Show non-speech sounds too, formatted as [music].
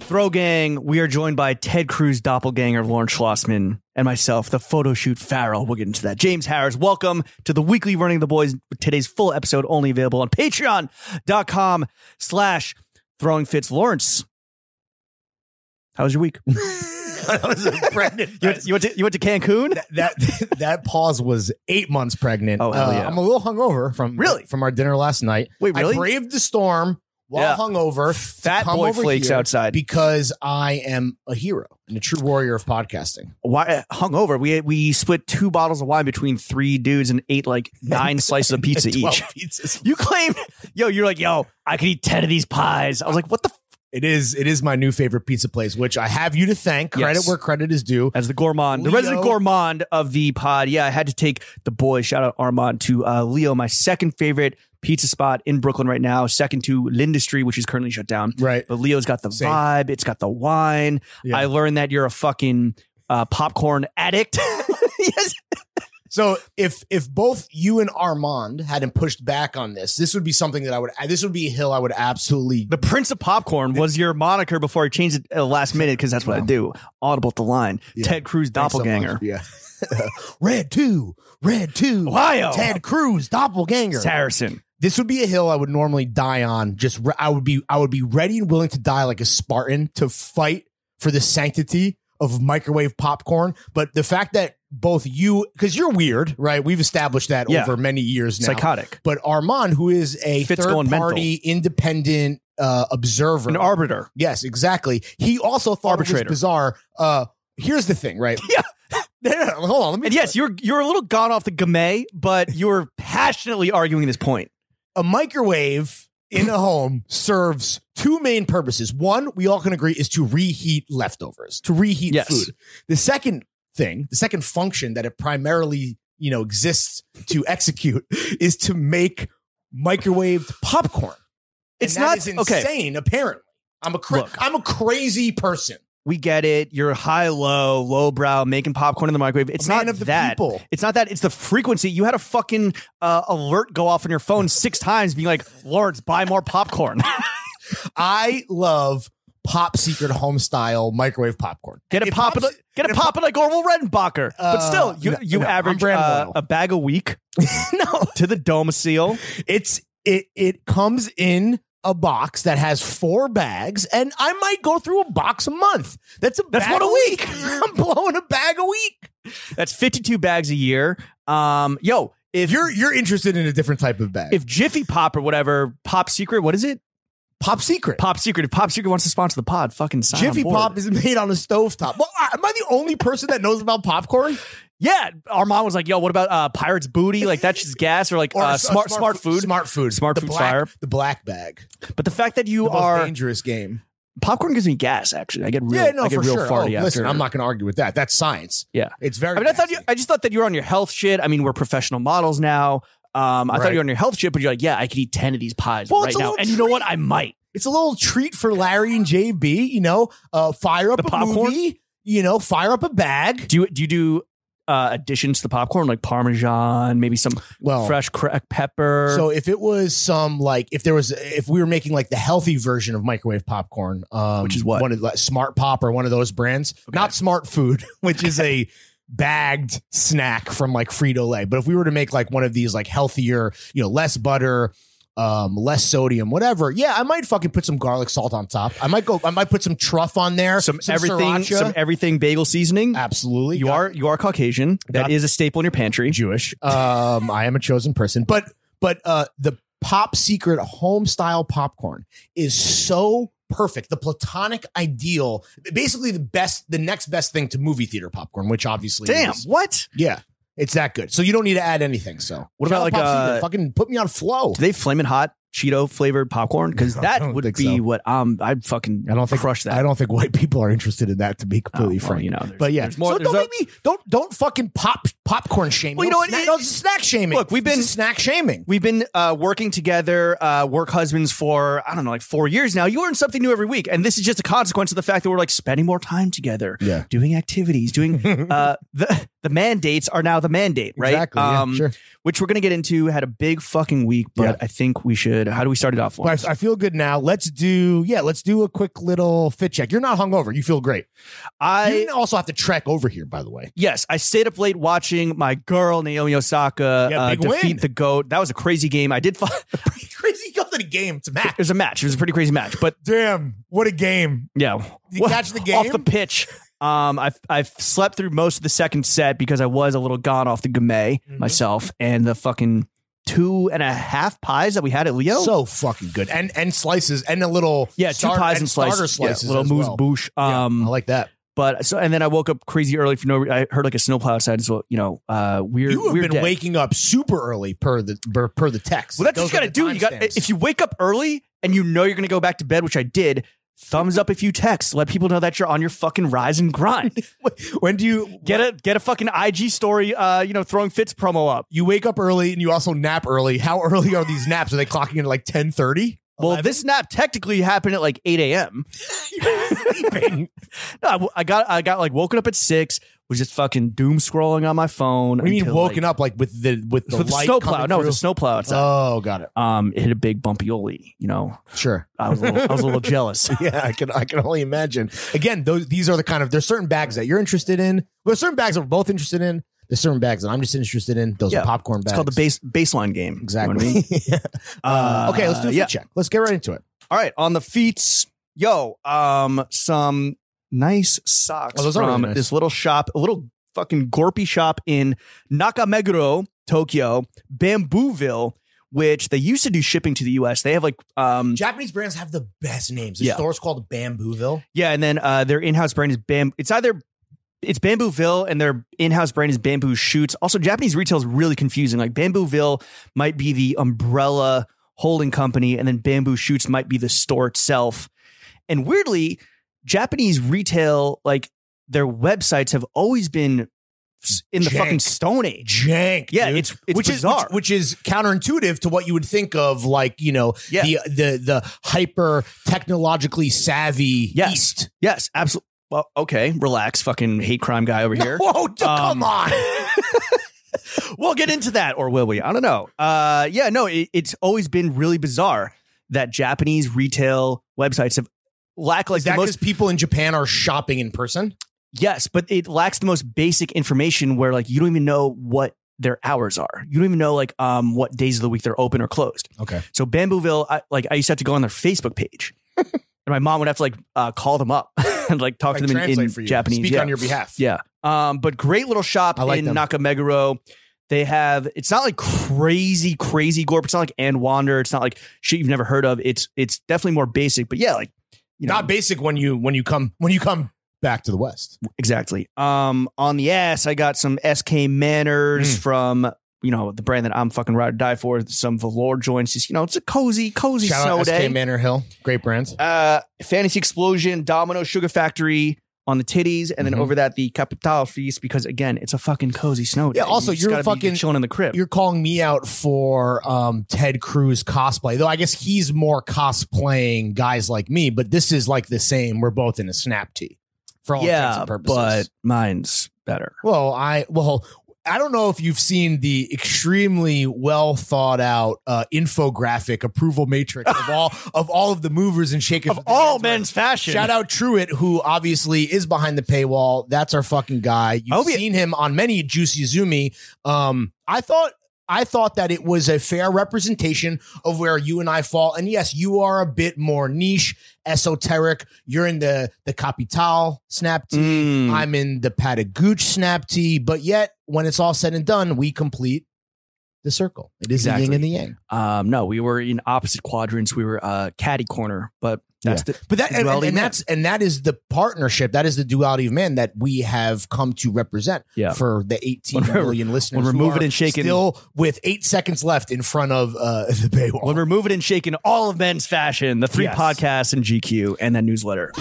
Throw Gang, we are joined by Ted Cruz doppelganger of Lawrence Schlossman and myself, the photo shoot Farrell. We'll get into that. James Harris, welcome to the weekly Running the Boys. Today's full episode only available on patreon.com slash throwing fits Lawrence. How was your week? [laughs] I was pregnant. You went, you went to, you went to Cancun? that that pause was eight months pregnant. Oh, hell Uh, yeah. I'm a little hungover from Really? from our dinner last night. Wait, really? I braved the storm while Yeah. hungover. Fat boy flakes outside. because I am a hero and a true warrior of podcasting. Why uh, hungover? We we split two bottles of wine between three dudes and ate like [laughs] nine slices of pizza [laughs] each. pizzas. You claimed, yo, you're like, yo, I could eat ten of these pies. I was like, what the? It is it is my new favorite pizza place, which I have you to thank. Credit Yes. where credit is due. As the gourmand, the resident gourmand of the pod. Yeah, I had to take the boy. Shout out Armand to uh, Leo, my second favorite pizza spot in Brooklyn right now. Second to L'Industrie, which is currently shut down. Right. But Leo's got the Same. vibe. It's got the wine. Yeah. I learned that you're a fucking uh, popcorn addict. [laughs] yes. So if if both you and Armand hadn't pushed back on this, this would be something that I would this would be a hill I would absolutely The Prince of Popcorn was your moniker before I changed it at the last minute because that's what I do. Audible at the line. Yeah. Ted Cruz Thanks so doppelganger. yeah. [laughs] red two, red two, Ohio. Ted Cruz doppelganger. Saracen. This would be a hill I would normally die on. Just re- I would be I would be ready and willing to die like a Spartan to fight for the sanctity of microwave popcorn. But the fact that both you because you're weird, right? We've established that Yeah. over many years now. Psychotic. But Armand, who is a Fitz third party independent uh, observer, An arbiter. Yes, exactly. He also thought it was bizarre. Uh, here's the thing, right? [laughs] Yeah. [laughs] Hold on. Let me And yes, you're you're a little gone off the game, but you're passionately arguing this point. a microwave in a home serves two main purposes. One, we all can agree, is to reheat leftovers, to reheat Yes. food. The second thing, the second function that it primarily, you know, exists to [laughs] execute is to make microwaved popcorn. And It's that not is okay. insane. Apparently, I'm a cra- Look. I'm a crazy person. We get it. You're high low, low brow, making popcorn in the microwave. It's man not of the that. people. It's not that. It's the frequency. You had a fucking uh, alert go off on your phone six times, being like, "Lawrence, buy more popcorn. [laughs] I love pop secret home style microwave popcorn. get it popping, Pop's- get it if popping like Orville Redenbacher." but Uh, still, you no, you no, average uh, a bag a week [laughs] no, to the domicile. it's it it comes in a box that has four bags, and I might go through a box a month. That's a That's one a week. [laughs] I'm blowing a bag a week. That's 52 bags a year. Um, yo, if you're you're interested in a different type of bag, if Jiffy Pop or whatever, Pop Secret, what is it? Pop Secret. Pop Secret. If Pop Secret wants to sponsor the pod, fucking sign Jiffy. Pop is made on a stovetop. Well, am I the only person that knows about popcorn? Yeah, Armand was like, "Yo, what about uh, Pirate's Booty? Like that's just gas or like Or uh, s- smart smart food." Smart food. Smart the food black, fire. The black bag. But the fact that you are dangerous game. popcorn gives me gas. Actually, I get real. yeah, no, I get for real sure. farty Oh, after. listen, I'm not going to argue with that. That's science. Yeah. It's very. I mean, I thought you. I just thought that you were on your health shit. I mean, we're professional models now. Um, I thought you were on your health shit, but you're like, yeah, I could eat ten of these pies Well, right now. And you know what? I might. It's a little treat for Larry and JB. You know, uh, fire up The a popcorn? movie. You know, fire up a bag. Do you do you do uh, additions to the popcorn like Parmesan, maybe some Well, fresh cracked pepper? So if it was some like if there was if we were making like the healthy version of microwave popcorn, um, Which is what? one of like Smart Pop or one of those brands, not Smart Food, [laughs] which is a bagged snack from like Frito Lay. But if we were to make like one of these like healthier, you know, less butter. Um, less sodium, whatever. Yeah, I might fucking put some garlic salt on top. I might go. I might put some truff on there. some, everything, sriracha. some everything bagel seasoning. Absolutely, You Got- are you are Caucasian. That is a staple in your pantry. Jewish. Um, I am a chosen person, but but uh, the pop secret home style popcorn is so perfect. The platonic ideal, basically the best, the next best thing to movie theater popcorn, which obviously, Damn, is- what? yeah, it's that good. So you don't need to add anything. So What about, like, uh, fucking put me on flow? Do they flaming hot Cheeto flavored popcorn? Because that would be so. what um I'd fucking I don't think crush that. I don't think white people are interested in that. To be Oh, completely well, frank, you know, but yeah, more- so don't a- make me don't don't fucking pop popcorn shame. Well, you know what? Snack, It- no, snack shaming. Look, we've been- snack shaming. We've been uh, working together, uh, work husbands for I don't know, like four years now. You learn something new every week, and this is just a consequence of the fact that we're like spending more time together, Yeah. doing activities, doing [laughs] uh, the the mandates are now the mandate, right? Exactly. yeah, sure. Which we're gonna get into. Had a big fucking week, but Yeah. I think we should. How do we start it off? Lawrence? I, feel good now. Let's do yeah. Let's do a quick little fit check. You're not hungover. You feel great. I you didn't also have to trek over here, by the way. Yes, I stayed up late watching my girl Naomi Osaka Yeah, uh, defeat win. the goat. That was a crazy game. I did. Fi- [laughs] Pretty crazy. Go to the game. It's a match. it was a match. It was a pretty crazy match, but Damn, what a game! yeah, you catch the game? off the pitch. Um, I've I've slept through most of the second set because I was a little gone off the gamay Mhm. myself, and the fucking two and a half pies that we had at Leo. So fucking good, and and slices, and a little yeah, two pies and, starter slices, slices, yeah, little moose well. bouche. Yeah, Um, I like that. but so and then I woke up crazy early for no. I heard like a snowplow outside as well. You know, uh, weird. You have weird been day. waking up super early per the per, per the text. Well, that's Those what you got to do. You got if you wake up early and you know you're going to go back to bed, which I did. Thumbs up if you text. Let people know that you're on your fucking rise and grind. [laughs] when do you Get a get a fucking IG story. Uh, you know, throwing fits promo up. you wake up early and you also nap early? How early are these naps? Are they clocking in at like ten thirty? Well, this nap technically happened at like 8 a.m. [laughs] [laughs] No, I got I got like woken up at six. Was just fucking doom scrolling on my phone. You mean woken like, up like with the with the with the snowplow? No, with the snowplow outside. Oh, got it. um, it hit a big bumpy. You know, Sure. I was a little, I was a little [laughs] jealous. Yeah, I can I can only imagine. Again, those these are the kind of there's certain bags that you're interested in. Well, there's certain bags that we're both interested in. There's certain bags that I'm just interested in. Those Yeah, are popcorn bags. It's called the base baseline game. You know Exactly. I mean? [laughs] uh, okay, let's do a yeah. check. Let's get right into it. All right, on the feet, yo, um, some nice socks Oh, from nice. this little shop, a little fucking gorpy shop in Nakameguro, Tokyo, Bambooville, which they used to do shipping to the U.S. They have like, um, Japanese brands have the best names. The Yeah. store's called Bambooville. yeah, and then uh, their in-house brand is Bam. It's either it's Bambooville and their in-house brand is Bamboo Shoots. Also, Japanese retail is really confusing. Like Bambooville might be the umbrella holding company, and then Bamboo Shoots might be the store itself. And weirdly, Japanese retail, like their websites, have always been in the Jank. fucking Stone Age. Jank. Yeah, dude. it's it's which bizarre. is which, which is counterintuitive to what you would think of, like you know, Yeah. the the the hyper technologically savvy Yes. East. yes, absolutely. Well, okay, relax, fucking hate crime guy over here. [laughs] Whoa, d- Um, come on. [laughs] we'll get into that, or will we? I don't know. Uh, yeah, no, it, it's always been really bizarre that Japanese retail websites have lack like is the that because most. people in Japan are shopping in person? Yes, but it lacks the most basic information where like you don't even know what their hours are. You don't even know like um what days of the week they're open or closed. Okay. So Bambooville, I, like I used to have to go on their Facebook page, [laughs] and my mom would have to like uh, call them up and [laughs] like talk to them in, in for you. Japanese. Speak yeah. on your behalf. Yeah. Um, but great little shop I like in them. Nakameguro. They have it's not like crazy, crazy gorp. It's not like and wander. It's not like shit you've never heard of. It's it's definitely more basic. But yeah, like you know Not basic when you when you come when you come back to the West. exactly. Um on the ass, I got some SK Manners Mm. from you know the brand that I'm fucking ride or die for. Some velour joints. Just you know, it's a cozy, cozy Shout snow out day. SK Manor Hill, great brands. uh, Fantasy Explosion, Domino Sugar Factory on the titties, and then Mhm. over that the Kapital Feast because again, it's a fucking cozy snow day. Yeah, also, you you're gotta fucking- chilling in the crib. You're calling me out for um, Ted Cruz cosplay, though. I guess he's more cosplaying guys like me, but this is like the same. We're both in a snap tee for all intents yeah, and purposes. but mine's better. Well, I well, I don't know if you've seen the extremely well thought out uh, infographic approval matrix of all [laughs] of all of the movers and shakers Of all men's fashion, Shout out Truitt, who obviously is behind the paywall. That's our fucking guy. You've seen him on many Juicy Zumi. Um, I thought I thought that it was a fair representation of where you and I fall. And yes, you are a bit more niche, esoteric. You're in the the Kapital snap tee. Mm. I'm in the Patagooch snap tee. But yet, when it's all said and done, we complete the circle. It is Exactly. the yin and the yang. Um, no, we were in opposite quadrants. We were uh, caddy corner, but that's the But that the and, and that's and that is the partnership. That is the duality of man that we have come to represent Yeah. for the 18 When million listeners. when we're moving and shaking- still with eight seconds left in front of uh, [laughs] the paywall. when we're moving and shaking all of men's fashion, the three Yes. podcasts and GQ and that newsletter.